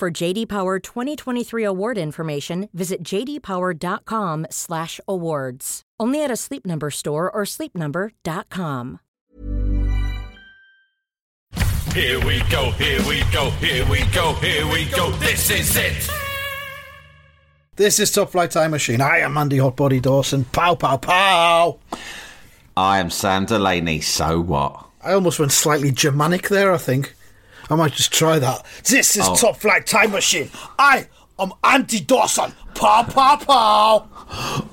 For JD Power 2023 award information, visit jdpower.com/awards. Only at a Sleep Number store or sleepnumber.com. Here we go, here we go, here we go, here we go. This is it. This is Top Flight Time Machine. I am Andy Hotbody Dawson. Pow, pow, pow. I am Sam Delaney. So what? I almost went slightly Germanic there, I think. I might just try that. This is Oh. Top Flight Time Machine. I am Andy Dawson. Pow, pow, pow.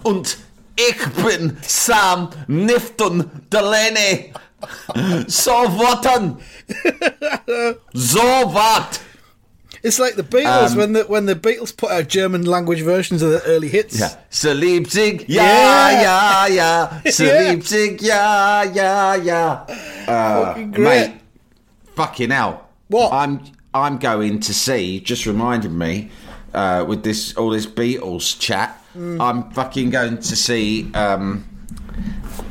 Und ich bin Sam Nifton Delaney. So what? So what? It's like the Beatles Um, when the when the Beatles put out German language versions of the early hits. Yeah, Så Leipzig, yeah, Yeah. ja, ja. Så Yeah. Leipzig, ja, ja, ja. Fucking great. Mate, fucking hell. What? I'm I'm going to see. Just reminded me uh, with this all this Beatles chat. Mm. I'm fucking going to see um,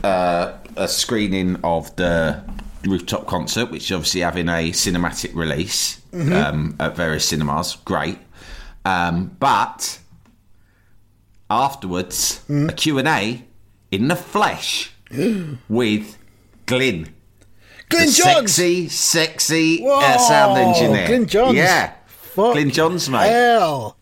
uh, a screening of the rooftop concert, which is obviously having a cinematic release Mm-hmm. um, at various cinemas. Great, um, but afterwards Mm. a Q and A in the flesh with Glyn. Glyn Johns. Sexy, sexy Whoa, sound engineer. Glyn Johns. Yeah. Fuck Glyn Johns, mate. Hell.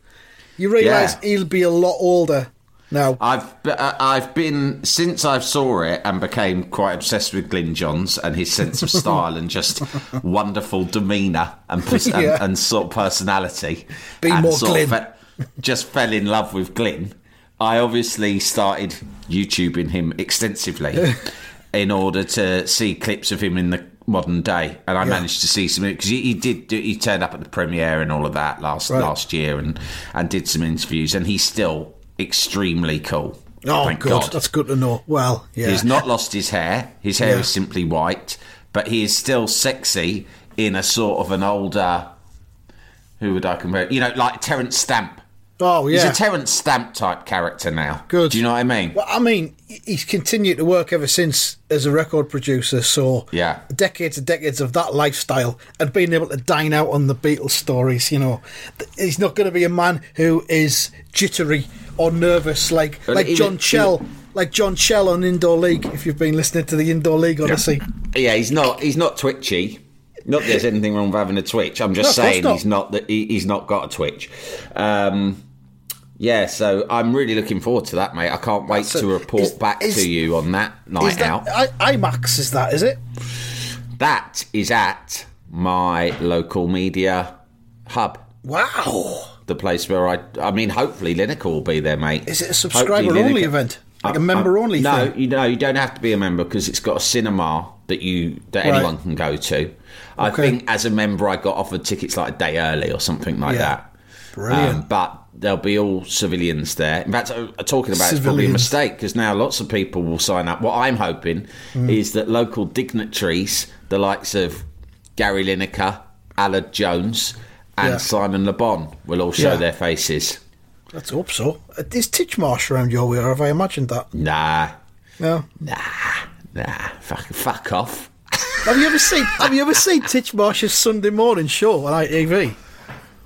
You realise Yeah. he'll be a lot older now. I've uh, I've been since I saw it and became quite obsessed with Glyn Johns and his sense of style and just wonderful demeanour and, and, Yeah. and sort of personality. Be and more Glyn. fe- just fell in love with Glyn. I obviously started YouTubing him extensively in order to see clips of him in the modern day, and I managed to see some because he, he did. He turned up at the premiere and all of that last Right. last year and and did some interviews, and he's still extremely cool. Oh, Thank good. God. That's good to know. Well, yeah. He's not lost his hair. His hair Yeah. is simply white, but he is still sexy in a sort of an older. Who would I compare? You know, like Terence Stamp. Oh, yeah. He's a Terence Stamp type character now. Good. Do you know what I mean? Well, I mean, he's continued to work ever since as a record producer, so Yeah. decades and decades of that lifestyle and being able to dine out on the Beatles stories, you know. He's not going to be a man who is jittery or nervous like Well, like John Shell, like John Shell on Indoor League. If you've been listening to the Indoor League Odyssey, Yeah, he's not. He's not twitchy. Not that there's anything wrong with having a twitch. I'm just No, saying not. he's not that he, he's not got a twitch. Um, yeah, so I'm really looking forward to that, mate. I can't wait to report is- back is- to you on that night is that out. I, IMAX? Is that is it? That is at my local media hub. Wow! The place where I, I mean, hopefully Lineker will be there, mate. Is it a Hopefully subscriber only Lineker- event, like a member only No, thing? you know, you don't have to be a member because it's got a cinema that you that Right. anyone can go to. I think as a member, I got offered tickets like a day early or something like Yeah. that. Brilliant. Um, but there'll be all civilians there. In fact, uh, talking about it's probably a Civilians. mistake because now lots of people will sign up. What I'm hoping Hmm. is that local dignitaries, the likes of Gary Lineker, Aled Jones, and Yeah. Simon Le Bon, will all show Yeah. their faces. Let's hope so. Uh, Is Titchmarsh around your way, or have I imagined that? Nah, No. nah, nah. Fuck, fuck off. Have you ever seen Have you ever seen Titchmarsh's Sunday morning show on ITV?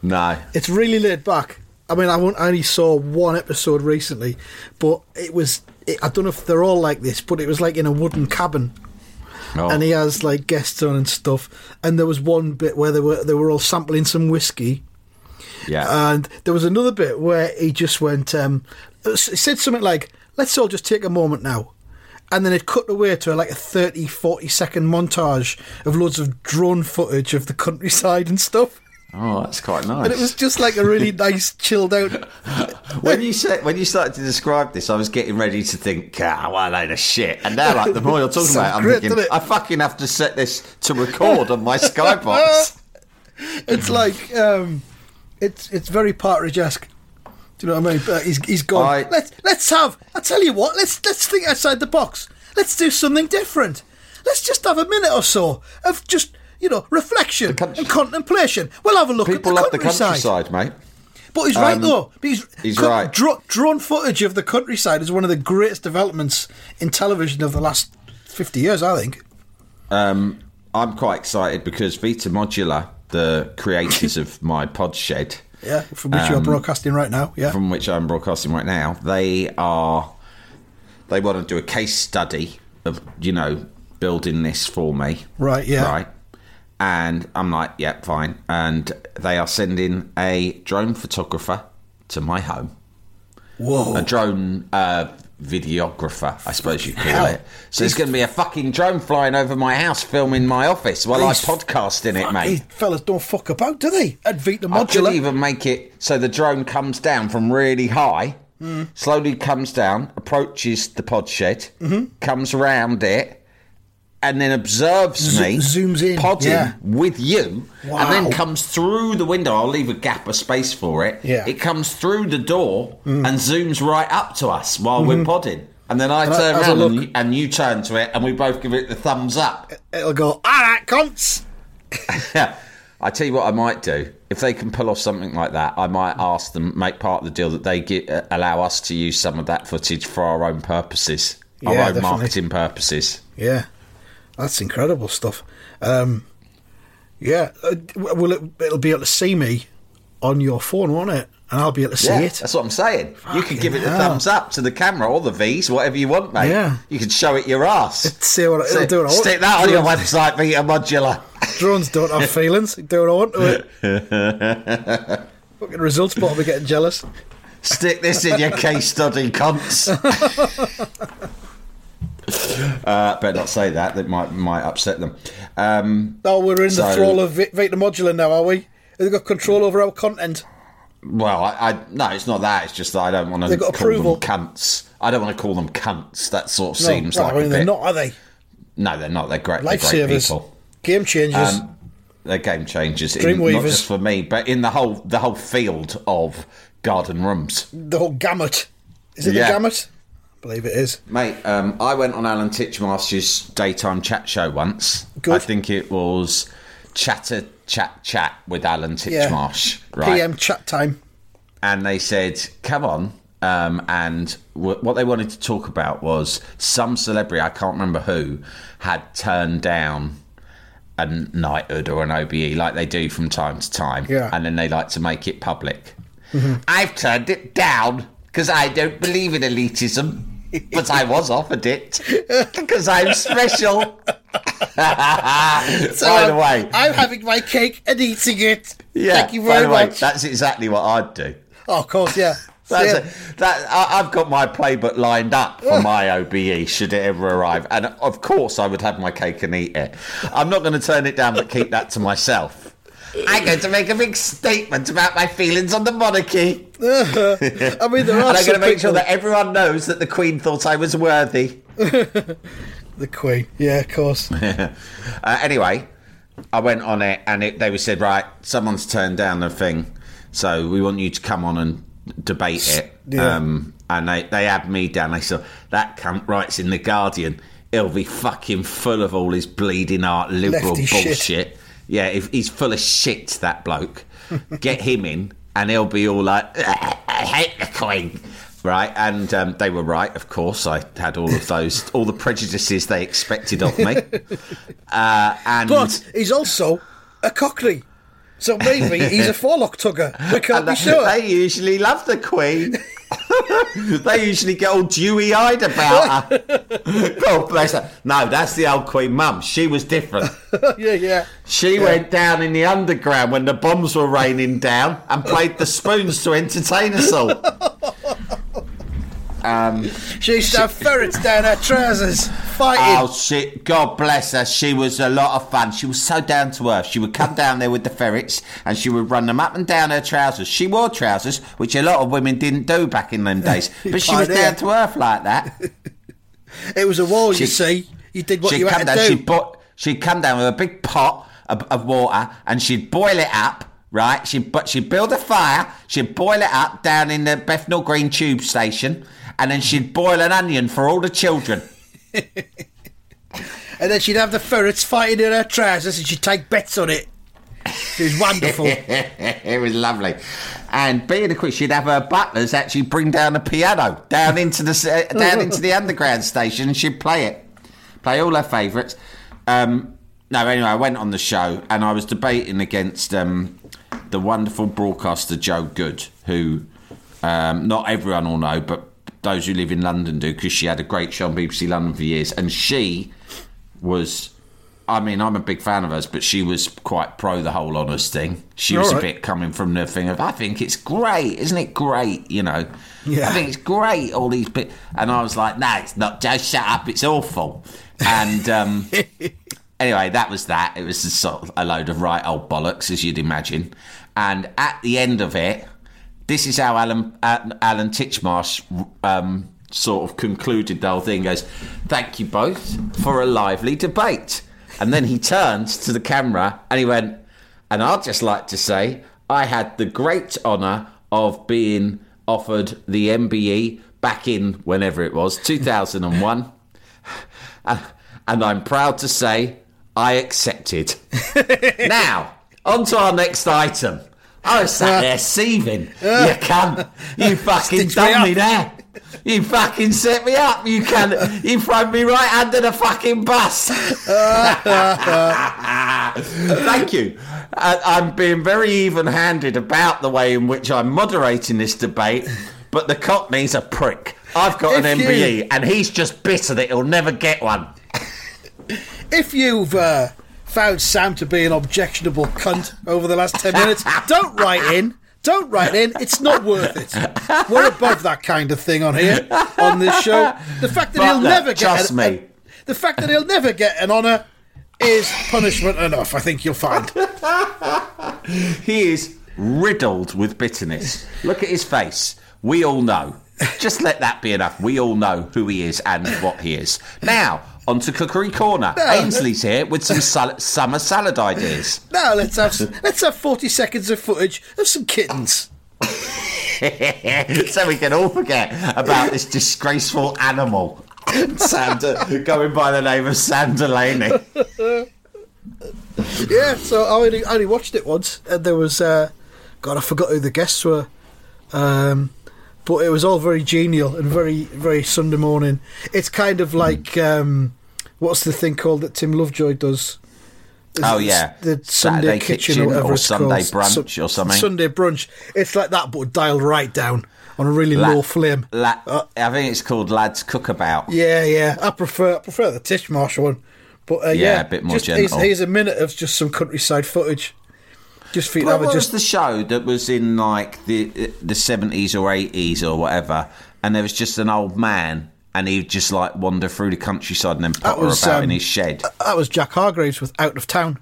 No. It's really laid back. I mean, I only saw one episode recently, but it was. It, I don't know if they're all like this, but it was like in a wooden cabin, Oh. and he has like guests on and stuff. And there was one bit where they were they were all sampling some whiskey, yeah. and there was another bit where he just went. Um, he said something like, "Let's all just take a moment now." And then it cut away to like a 30, 40 second montage of loads of drone footage of the countryside and stuff. Oh, that's quite nice. And it was just like a really nice, chilled out. when you said when you started to describe this, I was getting ready to think, ah, what a load of shit. And now, like the more you're talking about, I'm thinking. I fucking have to set this to record on my Skybox. It's like, um, it's it's very Partridge-esque. Do you know what I mean? But he's he's gone. I- let's let's have. I tell you what. Let's let's think outside the box. Let's do something different. Let's just have a minute or so of just you know reflection country- and contemplation. We'll have a look People at the love the countryside. countryside, mate. But he's right Um, though. He's, he's co- right. drone footage of the countryside is one of the greatest developments in television of the last fifty years. I think. Um, I'm quite excited because Vita Modular, the creators of my pod shed, Yeah, from which you're broadcasting right now. Yeah. Um, from which I'm broadcasting right now, they are they want to do a case study of you know building this for me. Right, yeah. Right. And I'm like, yeah, fine. And they are sending a drone photographer to my home. Whoa. A drone uh, videographer, I suppose you call it. So there's going to be a fucking drone flying over my house, filming my office while I podcast in it, mate. These fellas don't fuck about, do they? At Vita I couldn't Modular. even make it so the drone comes down from really high, Hmm. slowly comes down, approaches the pod shed, Mm-hmm. comes around it, and then observes me zooms in, podding yeah. with you, and then comes through the window. I'll leave a gap of space for it. Yeah. It comes through the door and zooms right up to us while we're podding. And then I Mm-hmm. And turn around and you, and you turn to it, and we both give it the thumbs up. It'll go, all right. Yeah. I tell you what, I might do if they can pull off something like that. I might ask them make part of the deal that they get, uh, allow us to use some of that footage for our own purposes, our Yeah, own definitely. marketing purposes. Yeah, that's incredible stuff. Um, yeah, uh, well, it, it'll be able to see me on your phone, won't it? And I'll be able to see yeah, it. that's what I'm saying. you can give it the hell. thumbs up to the camera or the V's, whatever you want, mate. Yeah. you can show it your ass. See what it'll do. What I want. Stick that on your website, Vita Modular. drones don't have feelings. Do what I want to it. Fucking results, but I'll be getting jealous. Stick this in your case study, cunts. Uh, better not say that. That might might upset them. Um, Oh, we're in the thrall of Vi- Vita Modular now, are we? Have they got control over our content? Well, I, I no, it's not that. It's just that I don't want to They've call got approval. them cunts. I don't want to call them cunts. That sort of No, seems well, like I mean, a they're bit. not, are they? No, they're not. They're great. They're great Lifesavers, people. game changers. Um, they're game changers. in- not just for me, but in the whole the whole field of garden rooms. the whole gamut. Is it Yeah. the gamut? Believe it is. Mate, um, I went on Alan Titchmarsh's daytime chat show once. Good. I think it was Chatter Chat Chat with Alan Yeah. Titchmarsh. Right. PM chat time. and they said, "Come on." Um, and w- what they wanted to talk about was some celebrity, I can't remember who, had turned down a knighthood or an OBE like they do from time to time. Yeah. Mm-hmm. And then they like to make it public. I've turned it down because I don't believe in elitism. But I was offered it because I'm special. By the way, I'm having my cake and eating it. yeah. Thank you by very the way, much. that's exactly what I'd do. oh, of course, yeah. That's a, that I, I've got my playbook lined up for my OBE should it ever arrive, and of course I would have my cake and eat it. I'm not going to turn it down, but keep that to myself. I'm going to make a big statement about my feelings on the monarchy, I mean, there are and I'm going to make people, sure that everyone knows that the Queen thought I was worthy. the Queen. Yeah, of course. Uh, anyway, I went on it, and it, they said, right, someone's turned down the thing, so we want you to come on and debate it. Yeah. Um, and they, they had me down. They said, that cunt writes in The Guardian, he'll be fucking full of all his bleeding art liberal Lefty shit. Yeah, if he's full of shit, that bloke. Get him in, and he'll be all like, I hate the Queen. Right, and um, they were right, of course. I had all of those, all the prejudices they expected of me. Uh, and But he's also a cockney. So maybe he's a forelock tugger. We can't be sure. they usually love the Queen. they usually get all dewy eyed about her. God bless her. No, that's the old Queen Mum. She was different. yeah, yeah. She went down in the underground when the bombs were raining down and played the spoons to entertain us all. She used to have ferrets down her trousers, fighting. Oh shit! God bless her. She was a lot of fun. She was so down to earth. She would come down there with the ferrets, and she would run them up and down her trousers. She wore trousers, which a lot of women didn't do back in them days. But she was down to earth like that. It was a wall, you see. You did what she'd you come had down. to do. She'd, bo- she'd come down with a big pot of, of water, and she'd boil it up right? She but she'd build a fire, she'd boil it up down in the Bethnal Green tube station, and then she'd boil an onion for all the children. And then she'd have the ferrets fighting in her trousers and she'd take bets on it. It was wonderful. it was lovely. And being a queen, she'd have her butlers actually bring down a piano down into the s- down into the underground station, and she'd play it, play all her favourites. Um, no, anyway, I went on the show and I was debating against um, the wonderful broadcaster Jo Good, who um, not everyone will know, but those who live in London do, because she had a great show on BBC London for years, and she was. I mean, I'm a big fan of hers, but she was quite pro the whole honest thing. She was a bit coming from the thing of, I think it's great, isn't it great? You know, Yeah. I think it's great, all these bits. And I was like, no, it's not, Just shut up, it's awful. And um, anyway, that was that. It was sort of a load of right old bollocks, as you'd imagine. And at the end of it, this is how Alan Alan Titchmarsh um, sort of concluded the whole thing. Goes, thank you both for a lively debate. And then he turned to the camera and he went, and I'd just like to say I had the great honour of being offered the MBE back in whenever it was 2001, and, and I'm proud to say I accepted. now, on to our next item. I was sat there seething. You can't. You fucking Stitch me done me up. there. You fucking set me up. You can. You thrown me right under the fucking bus. Thank you. Uh, I'm being very even-handed about the way in which I'm moderating this debate, but the Cockney's a prick. I've got an If you- MBE, and he's just bitter that he'll never get one. if you've uh, found Sam to be an objectionable cunt over the last 10 minutes, don't write in. Don't write in. It's not worth it. We're above that kind of thing on here, on this show. The fact that But he'll look, never get trust an, me. the fact that he'll never get an honour is punishment enough. I think you'll find. He is riddled with bitterness. Look at his face. We all know. Just let that be enough. We all know who he is and what he is. Now, on to Cookery Corner. Ainsley's here with some sal- summer salad ideas. Now let's have let's have forty seconds of footage of some kittens. so we can all forget about this disgraceful animal. Sam, De- going by the name of Sam Delaney. Yeah, so I only, I only watched it once, and there was uh, God, I forgot who the guests were, um, but it was all very genial and very very Sunday morning. It's kind of like um, what's the thing called that Tim Lovejoy does? Is Oh, yeah. the Sunday kitchen, Kitchen or whatever or it's Sunday called. brunch or something. Sunday brunch. It's like that, but dialed right down on a really La- low flame. La- Uh, I think it's called Lads Cookabout. Yeah, yeah. I prefer I prefer the Titchmarsh one, but uh, Yeah, yeah, a bit more just, gentle. here's a minute of just some countryside footage. Just for you to What, have just the show that was in like the the seventies or eighties or whatever, and there was just an old man, and he'd just like wander through the countryside and then potter was, about in um, his shed. That was Jack Hargreaves with Out of Town.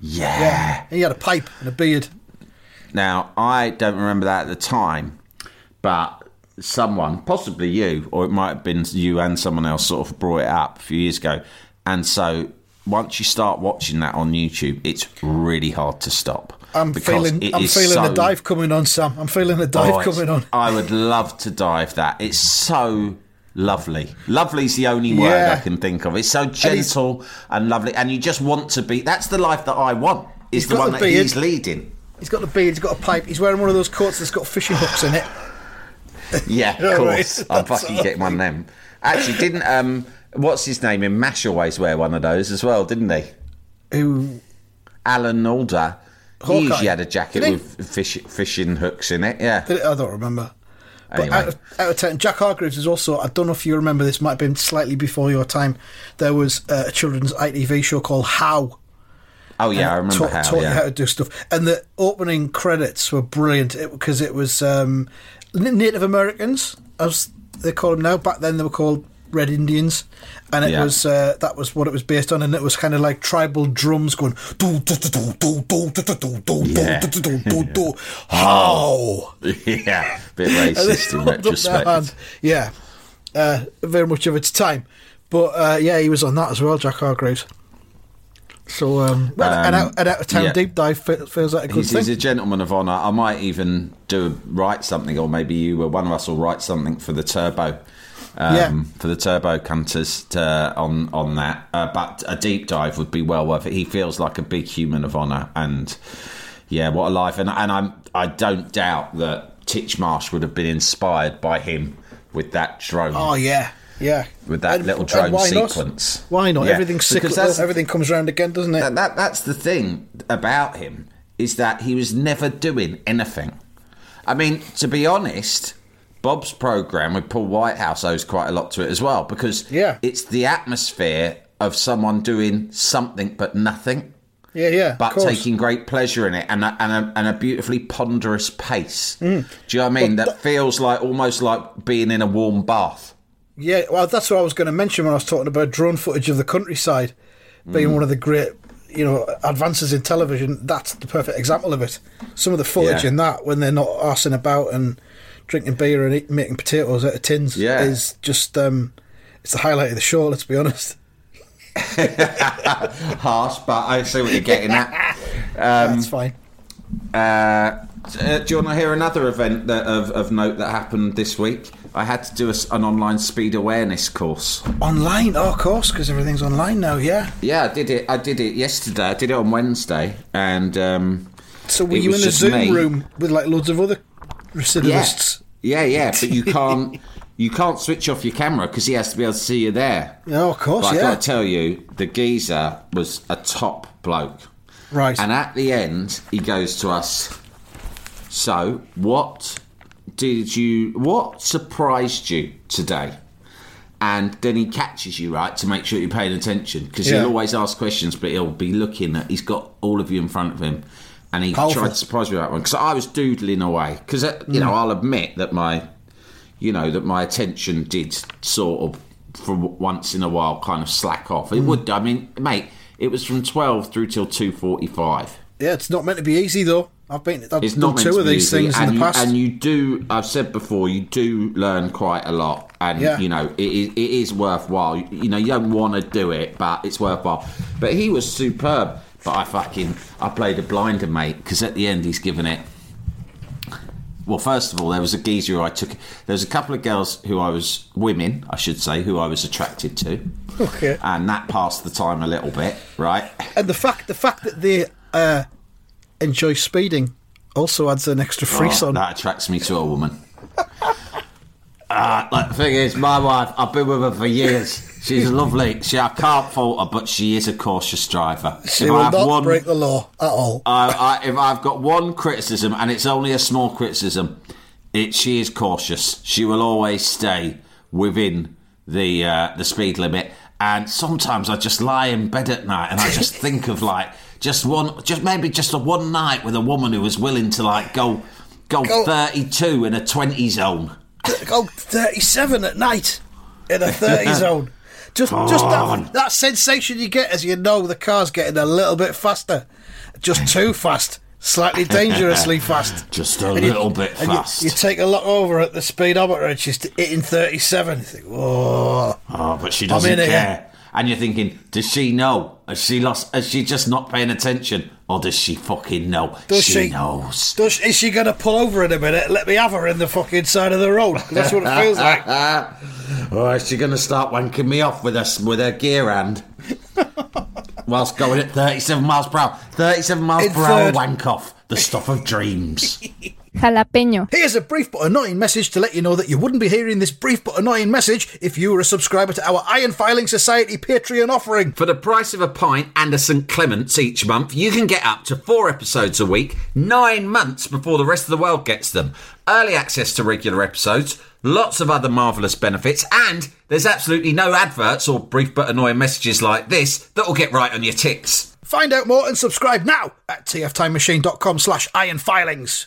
Yeah. yeah. He had a pipe and a beard. Now I don't remember that at the time, but someone, possibly you, or it might have been you and someone else, sort of brought it up a few years ago, and so. Once you start watching that on YouTube, it's really hard to stop. I'm feeling I'm feeling so a dive coming on, Sam. I'm feeling a dive Oh, coming on. I would love to dive that. It's so lovely. Lovely's the only word Yeah. I can think of. It's so gentle and lovely, and you just want to be. That's the life that I want. Is the one the that beard. he's leading. He's got the beard, he's got a pipe, he's wearing one of those coats that's got fishing hooks in it. Yeah, of course. I'm fucking what getting one of them. Actually, didn't um, what's his name in Mash always wear one of those as well? Didn't he? Who Alan Alda. He usually had a jacket with fish, fishing hooks in it. Yeah. I don't remember. But Anyway. out of, out of town, Jack Hargreaves is also. I don't know if you remember. This might have been slightly before your time. There was uh, a children's ITV show called How. oh yeah, I remember taught, how. taught yeah. you how to do stuff. And the opening credits were brilliant because it, was um, Native Americans, as they call them now. Back then they were called Red Indians, and it Yeah. was uh, that was what it was based on, and it was kind of like tribal drums going do do do do do do do do do do do do do do how. yeah, bit racist in retrospect. Yeah, uh, very much of its time. But uh, yeah, he was on that as well, Jack Hargreaves. So, um, well, an, Um, out, an out of town yeah. deep dive feels like a good He's, he's a gentleman of honour. I might even do write something, or maybe you, or one of us, will write something for the turbo. Um, Yeah. For the turbo cunters to, on on that, uh, but a deep dive would be well worth it. He feels like a big human of honour, and yeah, what a life! And and I'm I don't doubt that Titchmarsh would have been inspired by him with that drone. oh yeah, yeah. With that And- little drone why not? sequence. Why not? Yeah, cyclical. Everything comes round again, doesn't it? that, that that's the thing about him is that he was never doing anything. I mean, to be honest, Bob's program with Paul Whitehouse owes quite a lot to it as well because Yeah. it's the atmosphere of someone doing something but nothing, yeah, yeah. but taking great pleasure in it and a, and a, and a beautifully ponderous pace. Mm. Do you know what I mean? Well, that feels like almost like being in a warm bath. Yeah, well, that's what I was going to mention when I was talking about drone footage of the countryside being Mm. one of the great, you know, advances in television. That's the perfect example of it. Some of the footage Yeah. in that when they're not arsing about and drinking beer and eat, making potatoes out of tins Yeah. is just um, it's the highlight of the show. Let's be honest. Harsh, but I see what you're getting at. that's fine. Uh, uh, do you want to hear another event that, of, of note that happened this week? I had to do a an online speed awareness course. Online, oh, of course, because everything's online now. Yeah. Yeah, I did it. I did it yesterday. I did it on Wednesday, and um, So were you in a Zoom me. room with like loads of other recidivists? Yeah, yeah. But you can't you can't switch off your camera because he has to be able to see you there. Oh, of course, But I yeah. got to tell you, the geezer was a top bloke. Right. And at the end, he goes to us. So, what did you? What surprised you today? And then he catches you right to make sure you're paying attention because Yeah. he'll always ask questions, but he'll be looking at. He's got all of you in front of him, and he Powerful. tried to surprise me with that one because I was doodling away. Because you Mm. know, I'll admit that my, you know, that my attention did sort of for once in a while kind of slack off. Mm. It would. I mean, mate, it was from twelve through till two forty-five. yeah, it's not meant to be easy though. I've been, I've It's done not two of these easy, things and in the you, past. And you do, I've said before, you do learn quite a lot, and Yeah. you know it is, it is worthwhile. You, you know, you don't want to do it, but it's worthwhile. But he was superb. But I fucking, I played a blinder, mate, because at the end he's given it. Well, first of all, there was a geezer I took. There was a couple of girls who I was, women, I should say, who I was attracted to. Okay. And that passed the time a little bit, right? And the fact the fact that they uh, enjoy speeding also adds an extra Oh, frisson. that attracts me to a woman. Uh, like, the thing is, my wife, I've been with her for years. She's lovely. She, I can't fault her, but she is a cautious driver. she If will I have not one- break the law at all. I, I, if I've got one criticism, and it's only a small criticism, it she is cautious. She will always stay within the uh, the speed limit. And sometimes I just lie in bed at night and I just think of like just one, just maybe just a one night with a woman who was willing to like go go, Go- 32 in a 20 zone. Go 37 at night in a 30 zone. Just, just that, that sensation you get as you know the car's getting a little bit faster. Just too fast. Slightly dangerously fast. Just a And you- little bit and you- fast. You, take a look over at the speedometer and she's hitting 37. You think, whoa. Oh, but she doesn't care. And you're thinking, does she know? Has she lost? Is she just not paying attention, or does she fucking know? Does she? knows. Does, is she going to pull over in a minute? Let me have her in the fucking side of the road? That's what it feels like. Or oh, is she going to start wanking me off with her with her gear hand? Whilst going at 37 miles per hour. 37 miles In per hour wank off. The stuff of dreams. Jalapeño. Here's a brief but annoying message to let you know that you wouldn't be hearing this brief but annoying message if you were a subscriber to our Iron Filing Society Patreon offering. For the price of a pint and a St. Clement's each month, you can get up to four episodes a week, nine months before the rest of the world gets them. Early access to regular episodes, lots of other marvellous benefits, and there's absolutely no adverts or brief but annoying messages like this that will get right on your ticks. Find out more and subscribe now at tftimemachine.com slash ironfilings.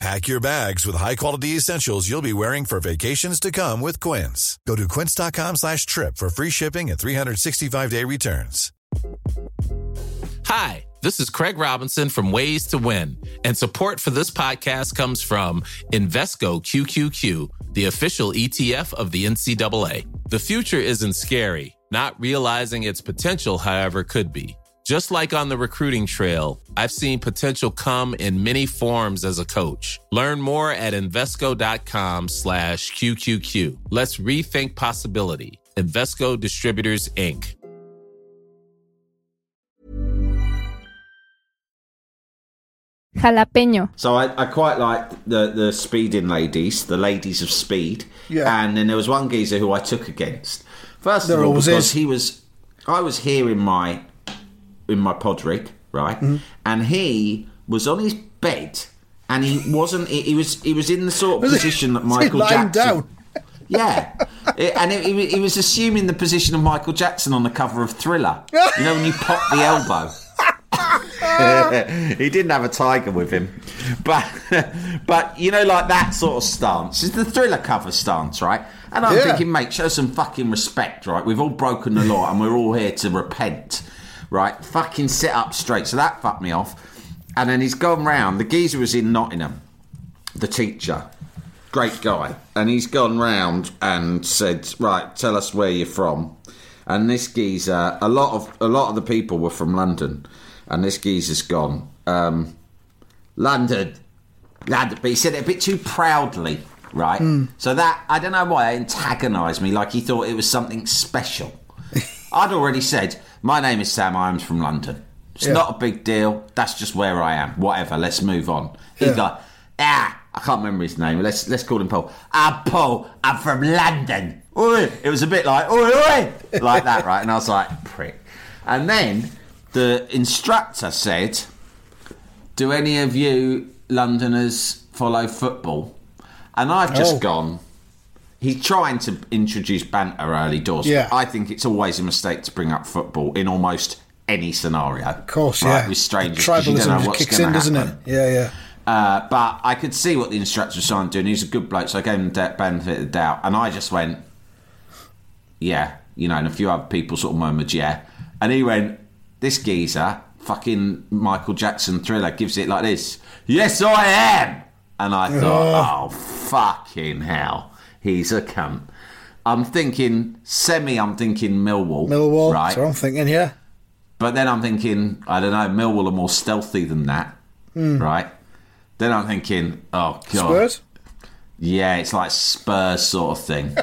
Pack your bags with high-quality essentials you'll be wearing for vacations to come with Quince. Go to quince.com slash trip for free shipping and 365-day returns. Hi, this is Craig Robinson from Ways to Win, and support for this podcast comes from Invesco QQQ, the official ETF of the NCAA. The future isn't scary. Not realizing its potential, however, could be. Just like on the recruiting trail, I've seen potential come in many forms as a coach. Learn more at Invesco.com slash QQQ. Let's rethink possibility. Invesco Distributors, Inc. Jalapeño. So I, I quite like the the speeding ladies, the ladies of speed. Yeah. And then there was one geezer who I took against. First There of all, because is. he was, I was here in my in my pod rig, right, Mm-hmm. and he was on his bed, and he wasn't. He, he was he was in the sort of position that Michael Jackson. down? Yeah, It- and it, was assuming the position of Michael Jackson on the cover of Thriller. You know when you pop the elbow. he didn't have a tiger with him, but but you know like that sort of stance is the Thriller cover stance, right? And I'm Yeah. thinking, mate, show some fucking respect, right? We've all broken the law and we're all here to repent, right? Fucking sit up straight. So that fucked me off. And then he's gone round. The geezer was in Nottingham, the teacher, great guy, and he's gone round and said, "Right, tell us where you're from." And this geezer, a lot of a lot of the people were from London, and this geezer's gone, um, London, London. But he said it a bit too proudly, right? So that I don't know why it antagonised me, like he thought it was something special. I'd already said, "My name is Sam. I'm from London." It's Yeah. not a big deal. That's just where I am. Whatever. Let's move on. He's Yeah. like, ah, I can't remember his name. Let's let's call him Paul. Ah, Paul. I'm from London. Oi. It was a bit like oi oi, like that, right? And I was like, prick. And then the instructor said, "Do any of you Londoners follow football?" And I've just Oh. gone. He's trying to introduce banter early doors. Yeah. I think it's always a mistake to bring up football in almost any scenario. Of course, right, yeah. With strangers, Tribalism don't know just what's kicks in, doesn't happen. it? Yeah, yeah. Uh, but I could see what the instructor was trying to do, and he was a good bloke, so I gave him the benefit of the doubt. And I just went, yeah, you know, and a few other people sort of murmured, yeah. And he went, this geezer, fucking Michael Jackson thriller, gives it like this Yes, I am! And I thought, oh, fucking hell, he's a cunt. I'm thinking, semi, I'm thinking Millwall. Millwall. Right. That's what I'm thinking, yeah. But then I'm thinking, I don't know, Millwall are more stealthy than that, hmm. right? Then I'm thinking, oh god, Spurs? yeah, it's like Spurs sort of thing,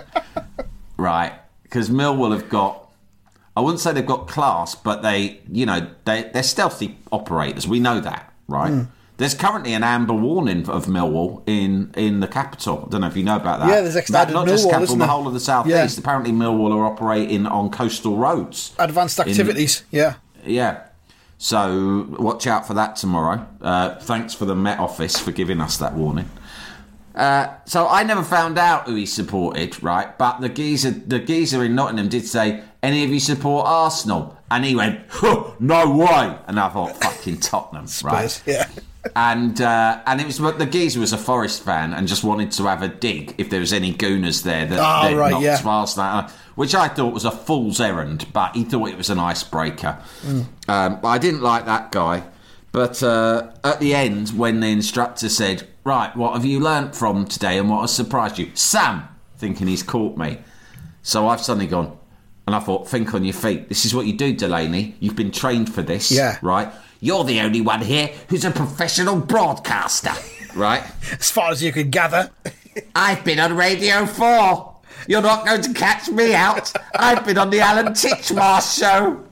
right? Because Millwall have got, I wouldn't say they've got class, but they, you know, they they're stealthy operators. We know that, right? Hmm. There's currently an amber warning of Millwall in in the capital. I don't know if you know about that. Yeah, there's That- extended not just capital, the whole of the southeast. Yeah. Apparently, Millwall are operating on coastal roads. Advanced In- activities, yeah. Yeah. So watch out for that tomorrow. Uh, thanks for the Met Office for giving us that warning. Uh, so I never found out who he supported, right? But the geezer, the geezer in Nottingham did say, "Any of you support Arsenal?" And he went, "No way!" And I thought, "Fucking Tottenham, right?" Spurs, yeah. And uh, and it was but the geezer was a Forest fan and just wanted to have a dig if there was any gooners there that Oh, they'd right, knocked yeah. past that, which I thought was a fool's errand, but he thought it was an icebreaker. Mm. Um, I didn't like that guy. But uh, at the end, when the instructor said, "Right, what have you learnt from today, and what has surprised you?" Sam, thinking he's caught me, so I've suddenly gone. And I thought, think on your feet. This is what you do, Delaney. You've been trained for this, Yeah. right? You're the only one here who's a professional broadcaster, right? As far as you can gather. I've been on Radio 4. You're not going to catch me out. I've been on the Alan Titchmarsh show.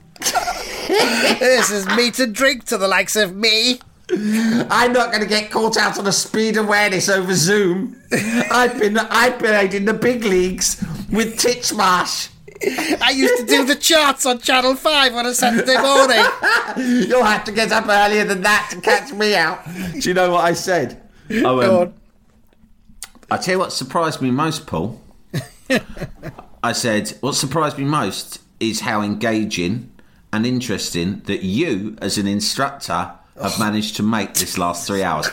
this is meat and drink to the likes of me. I'm not going to get caught out on a speed awareness over Zoom. I've been I've been in the big leagues with Titchmarsh. I used to do the charts on Channel 5 on a Saturday morning. You'll have to get up earlier than that to catch me out. Do you know what I said? Oh, Go um, on. I tell you what surprised me most, Paul. I said, what surprised me most is how engaging and interesting that you, as an instructor, have managed to make this last three hours.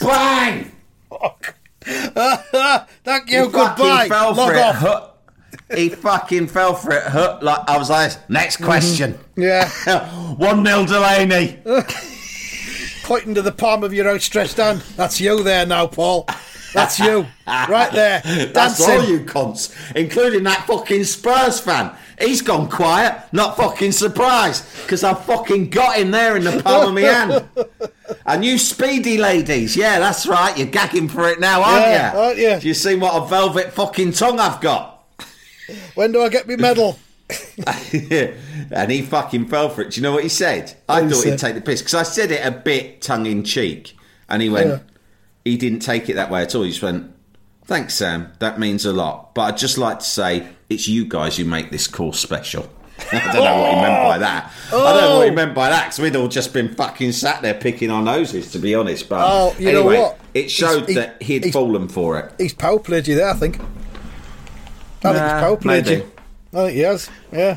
Bang! fuck. Thank you. He fucking Goodbye. fell Log it. off. Huh. He fucking fell for it. Huh. Like I was like, next mm-hmm. question. Yeah. One nil Delaney. Pointing to the palm of your outstretched hand. That's you there now, Paul. That's you. Right there. That's all you cunts, including that fucking Spurs fan. He's gone quiet, not fucking surprised, because I fucking got him there in the palm of my hand. And you speedy ladies, yeah, that's right, you're gagging for it now, aren't Yeah, you? aren't you? Do you see what a velvet fucking tongue I've got? When do I get my medal? and he fucking fell for it. Do you know what he said? I What thought he'd take the piss because I said it a bit tongue in cheek, and he went. Yeah. He didn't take it that way at all. He just went, "Thanks, Sam. That means a lot." But I'd just like to say it's you guys who make this course special. I don't know what he meant by that. I don't know what he Oh. meant by that because we'd all just been fucking sat there picking our noses, to be honest. But Oh, you know anyway, what? it showed He's- that he'd fallen for it. He's power you there, I think. I think Nah, he's power maybe. I think he has. Yeah.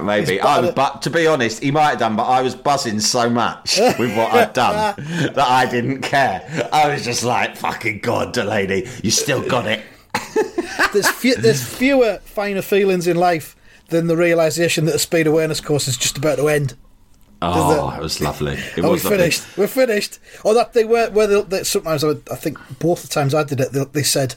Maybe, I was, oh, but to be honest, he might have done. But I was buzzing so much with what I'd done that I didn't care. I was just like, "Fucking god, Delaney, you still got it." There's, few, there's fewer finer feelings in life than the realization that a speed awareness course is just about to end. Oh, it? was lovely. It Are we was lovely. finished? We're finished. Or that they were where they, they, sometimes I, would, I think both the times I did it, they, they said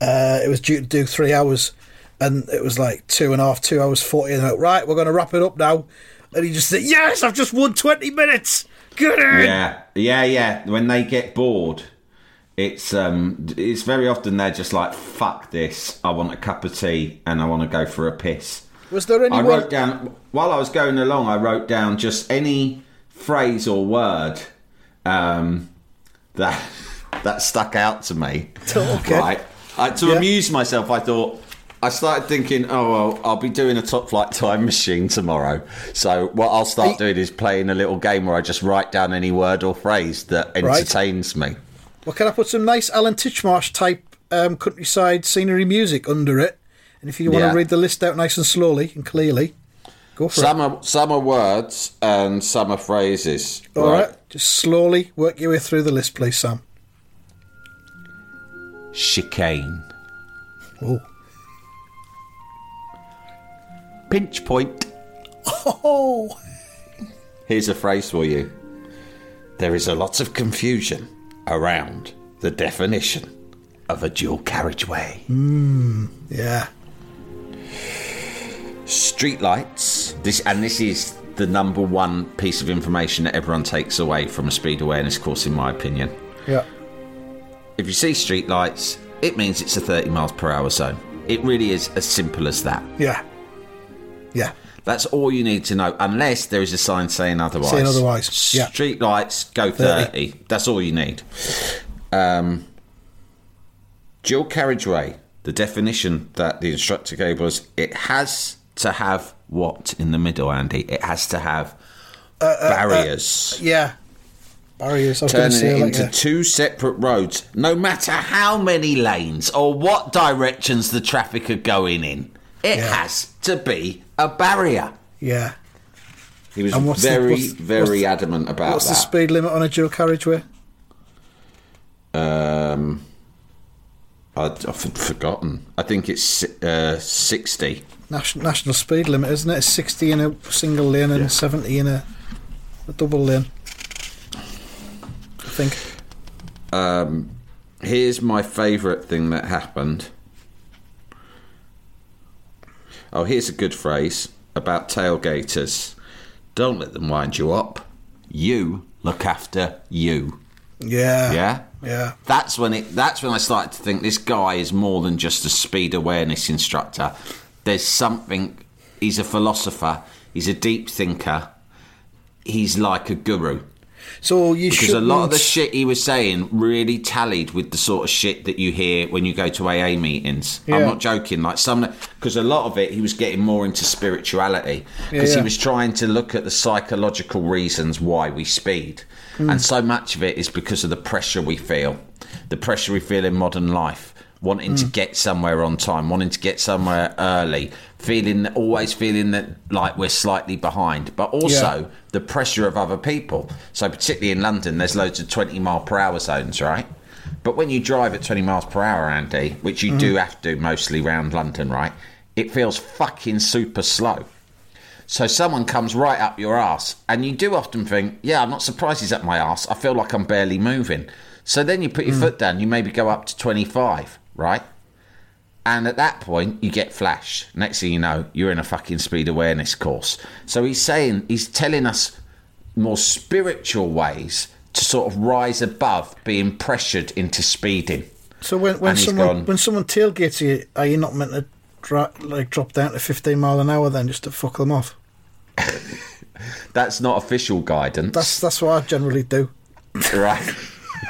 uh, it was due to do three hours, and it was like two and a half, two hours forty. And like, right, we're going to wrap it up now. And he just said, "Yes, I've just won twenty minutes. In." Yeah, yeah, yeah. When they get bored, it's um, it's very often they're just like, "Fuck this! I want a cup of tea and I want to go for a piss." Was there I wrote down while I was going along. I wrote down just any phrase or word um, that that stuck out to me. Okay. Right. I, to Yeah. amuse myself, I thought. I started thinking, oh well, I'll be doing a top flight time machine tomorrow. So what I'll start doing is playing a little game where I just write down any word or phrase that Right. entertains me. Well, can I put some nice Alan Titchmarsh type um, countryside scenery music under it? And if you want Yeah. to read the list out nice and slowly and clearly, go for Some are some are words and some are phrases. it. All right. Just slowly work your way through the list, please, Sam. Chicane. Oh. Pinch point. Oh. Here's a phrase for you. There is a lot of confusion around the definition of a dual carriageway. Hmm, yeah. Streetlights. This and this is the number one piece of information that everyone takes away from a speed awareness course, in my opinion. Yeah. If you see streetlights, it means it's a 30 miles per hour zone. It really is as simple as that. Yeah. Yeah. That's all you need to know, unless there is a sign saying otherwise. Saying otherwise, yeah. Street lights go 30. That's all you need. Um, dual carriageway, the definition that the instructor gave was it has to have what in the middle, Andy? It has to have Uh, barriers. Yeah. Barriers. I was going to Turning it like, into yeah. two separate roads, no matter how many lanes or what directions the traffic are going in. It Yeah. has to be a barrier. yeah. He was what's the- very, what's- very what's- adamant about What's that. What's the speed limit on a dual carriageway? um, I'd, I've forgotten. I think it's uh, sixty. National, national speed limit, isn't it? It's 60 in a single lane and 70 in a, a double lane. Think. Um, here's my favourite thing that happened. Oh, here's a good phrase about tailgaters. Don't let them wind you up. You look after you. Yeah. Yeah? Yeah. That's when it that's when I started to think this guy is more than just a speed awareness instructor. There's something he's a philosopher, he's a deep thinker. He's like a guru. So you Because should a lot of the shit he was saying really tallied with the sort of shit that you hear when you go to AA meetings. I'm not joking. Like some, because a lot of it he was getting more into spirituality because Yeah, he was trying to look at the psychological reasons why we speed, Hmm. and so much of it is because of the pressure we feel, the pressure we feel in modern life. Wanting Hmm. to get somewhere on time, wanting to get somewhere early, feeling always feeling that like we're slightly behind, but also Yeah. the pressure of other people. So particularly in London, there's loads of 20 mile per hour zones, right? But when you drive at 20 miles per hour, Andy, which you do have to do mostly round London, right? It feels fucking super slow. So someone comes right up your ass, and you do often think, yeah, I'm not surprised he's up my ass. I feel like I'm barely moving. So then you put your foot down, you maybe go up to 25, right? And at that point, you get flashed. Next thing you know, you're in a fucking speed awareness course. So he's saying, he's telling us more spiritual ways to sort of rise above being pressured into speeding. So when when someone gone- when someone tailgates you, are you not meant to dra- like drop down to 15 mile an hour then just to fuck them off? That's not official guidance. That's that's what I generally do. right.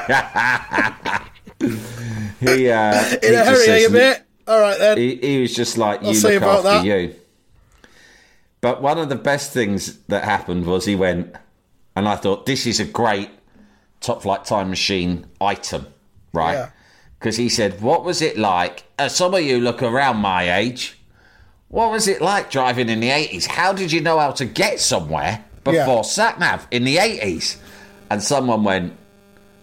he, uh, In he a hurry, are says- you, mate? All right then. He, he was just like, I'll you see look about after that." you. But one of the best things that happened was he went, and I thought, this is a great Top Flight Time Machine item, right? Yeah. Because he said, what was it like? Uh, some of you look around my age. What was it like driving in the 80s? How did you know how to get somewhere before Yeah. sat nav in the 80s? And someone went,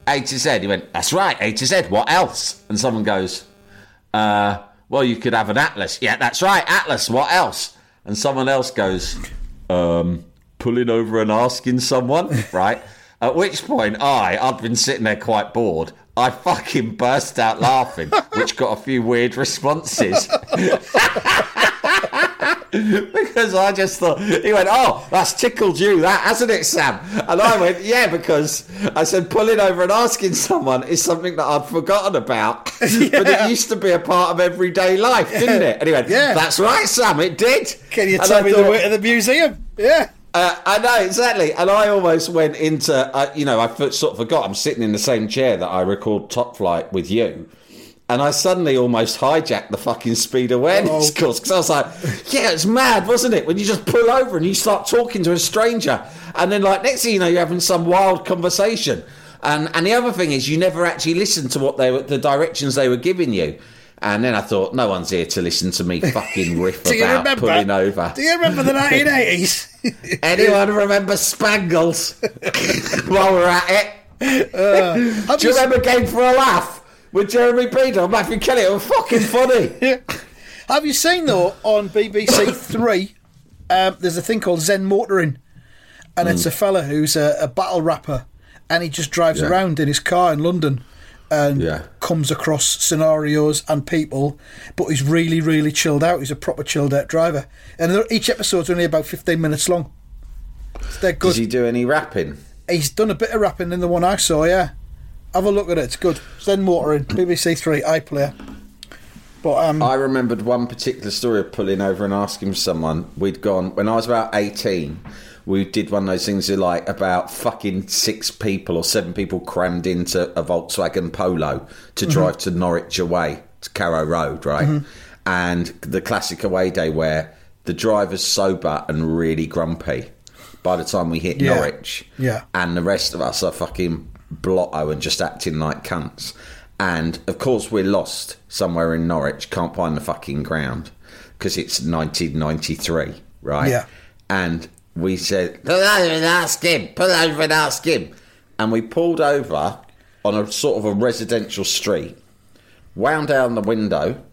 A to Z. He went, that's right, A to Z. What else? And someone goes, uh, well, you could have an Atlas. Yeah, that's right, Atlas. What else? And someone else goes, um, pulling over and asking someone, right? At which point, I, I'd been sitting there quite bored. I fucking burst out laughing, which got a few weird responses. because I just thought he went, "Oh, that's tickled you, that hasn't it, Sam?" And I went, "Yeah," because I said pulling over and asking someone is something that I'd forgotten about, but it used to be a part of everyday life, didn't it? And he went, Yeah. "That's right, Sam, it did." Can you And tell I me the thought- way to the museum? Yeah. uh, I know exactly, and I almost went into, uh, you know, I f- sort of forgot. I'm sitting in the same chair that I record Top Flight with you, and I suddenly almost hijacked the fucking speed awareness Oh. course because I was like, "Yeah, it's mad, wasn't it?" When you just pull over and you start talking to a stranger, and then like next thing you know, you're having some wild conversation. And and the other thing is, you never actually listened to what they were, the directions they were giving you. And then I thought, no one's here to listen to me fucking riff about remember? pulling over. Do you remember the 1980s? Anyone remember Spangles? While we're at it, Have uh, do you- remember Game for a Laugh with Jeremy and Matthew Kelly? It was fucking funny. Have you seen though on BBC Three? Um, there's a thing called Zen Motoring, and it's a fella who's a, a battle rapper, and he just drives Yeah. around in his car in London, and Yeah. comes across scenarios and people. But he's really, really chilled out. He's a proper chilled out driver, and each episode's only about 15 minutes long. They're good. Does he do any rapping? He's done a bit of rapping in the one I saw. Yeah, have a look at it. It's good. Zen Motoring, BBC Three, iPlayer. But um, I remembered one particular story of pulling over and asking someone. We'd gone when I was about eighteen. We did one of those things like about fucking six people or seven people crammed into a Volkswagen Polo to drive to Norwich away to Carrow Road, right? And the classic away day where the driver's sober and really grumpy by the time we hit Yeah. Norwich. Yeah. And the rest of us are fucking blotto and just acting like cunts. And of course, we're lost somewhere in Norwich, can't find the fucking ground because it's 1993, right? Yeah. And we said, pull over and ask him, pull over and ask him. And we pulled over on a sort of a residential street, wound down the window,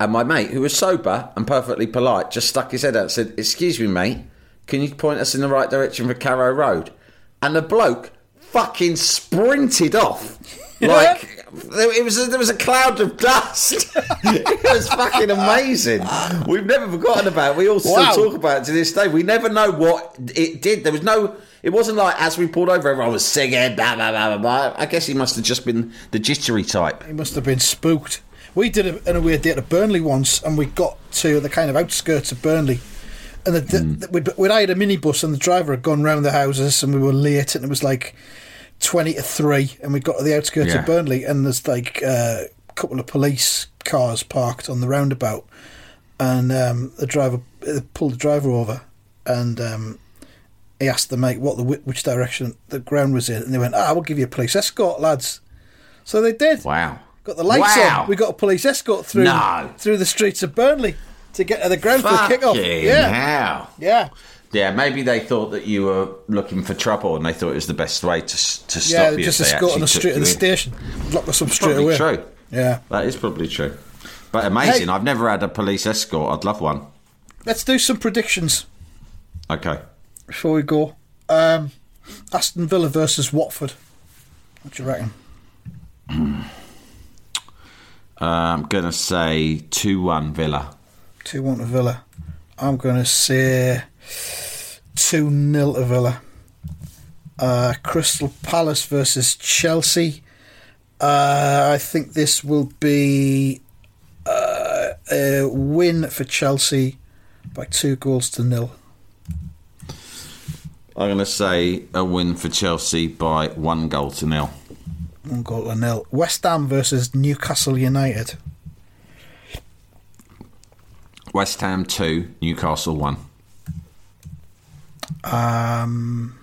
and my mate, who was sober and perfectly polite, just stuck his head out and said, Excuse me, mate, can you point us in the right direction for Carrow Road? And the bloke fucking sprinted off. Like there- it was a, there was a cloud of dust. it was fucking amazing. We've never forgotten about. it. We all still Wow. talk about it to this day. We never know what it did. There was no. It wasn't like as we pulled over, everyone was singing. Blah blah blah blah. blah. I guess he must have just been the jittery type. He must have been spooked. We did a, an away day to Burnley once, and we got to the kind of outskirts of Burnley. And the, the, we'd, we'd hired a minibus, and the driver had gone round the houses, and we were late, and it was like 20 to 3, and we got to the outskirts Yeah. of Burnley, and there's like uh, a couple of police cars parked on the roundabout. And um, the driver they pulled the driver over, and um, he asked the mate what the which direction the ground was in, and they went, "Ah, we'll give you a police escort, lads." So they did. Wow. Got the lights Wow. on. We got a police escort through No. through the streets of Burnley to get to the ground for the kick-off. Fucking Yeah, hell. yeah. Yeah, maybe they thought that you were looking for trouble, and they thought it was the best way to to stop you Yeah, you. just escort on the street of the station, lock us up straight Probably away. true. Yeah. That is probably true. But amazing. Hey. I've never had a police escort. I'd love one. Let's do some predictions Okay. before we go. Um, Aston Villa versus Watford. What do you reckon? Uh, I'm gonna say two one Villa. Two one to Villa. I'm going to say two 0 to Villa. Uh, Crystal Palace versus Chelsea. Uh, I think this will be uh, a win for Chelsea by two goals to nil. I'm gonna say a win for Chelsea by one goal to nil. One goal to nil. West Ham versus Newcastle United. West Ham two, Newcastle one. Um,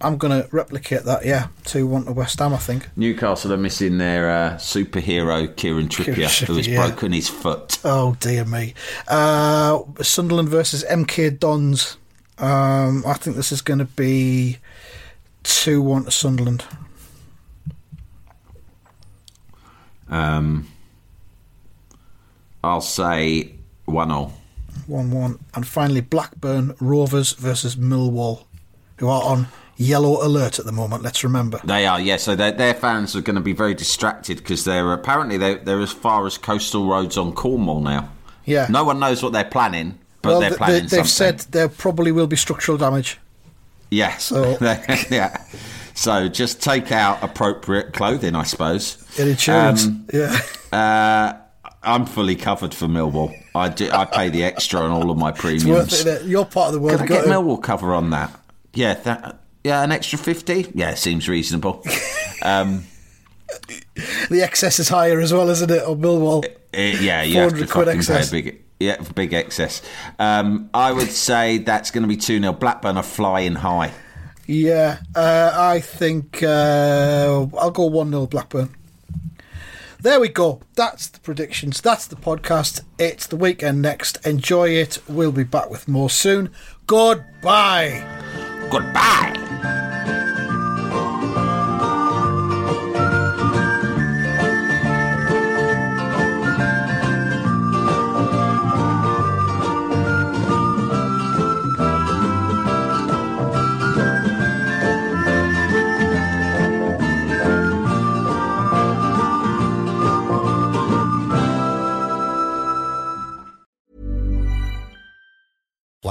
I'm going to replicate that. Yeah, two one to West Ham. I think. Newcastle are missing their uh, superhero Kieran Trippier, Kieran who has yeah. broken his foot. Oh dear me. Uh, Sunderland versus MK Dons. Um, I think this is going to be two one to Sunderland. Um, I'll say one all. One one. And finally, Blackburn Rovers versus Millwall, who are on yellow alert at the moment. Let's remember. They are, yeah. So their their fans are going to be very distracted because they're apparently they're, they're as far as coastal roads on Cornwall now. Yeah. No one knows what they're planning, but well, they're th- planning they, have said there probably will be structural damage. yeah. So- yeah. So just take out appropriate clothing, I suppose. Get insurance. Um, yeah. Uh, I'm fully covered for Millwall. I do, I pay the extra on all of my premiums. It. You're part of the world. Could I get to- Millwall cover on that? Yeah, that. Yeah, an extra fifty. Yeah, seems reasonable. Um, The excess is higher as well, isn't it? On Millwall. eh, yeah, you have to fucking excess. pay a big, yeah, big excess. Um, I would say that's going to be two 0 Blackburn are flying high. Yeah, uh, I think uh, I'll go 1 0 Blackburn. There we go. That's the predictions. That's the podcast. It's the weekend next. Enjoy it. We'll be back with more soon. Goodbye. Goodbye.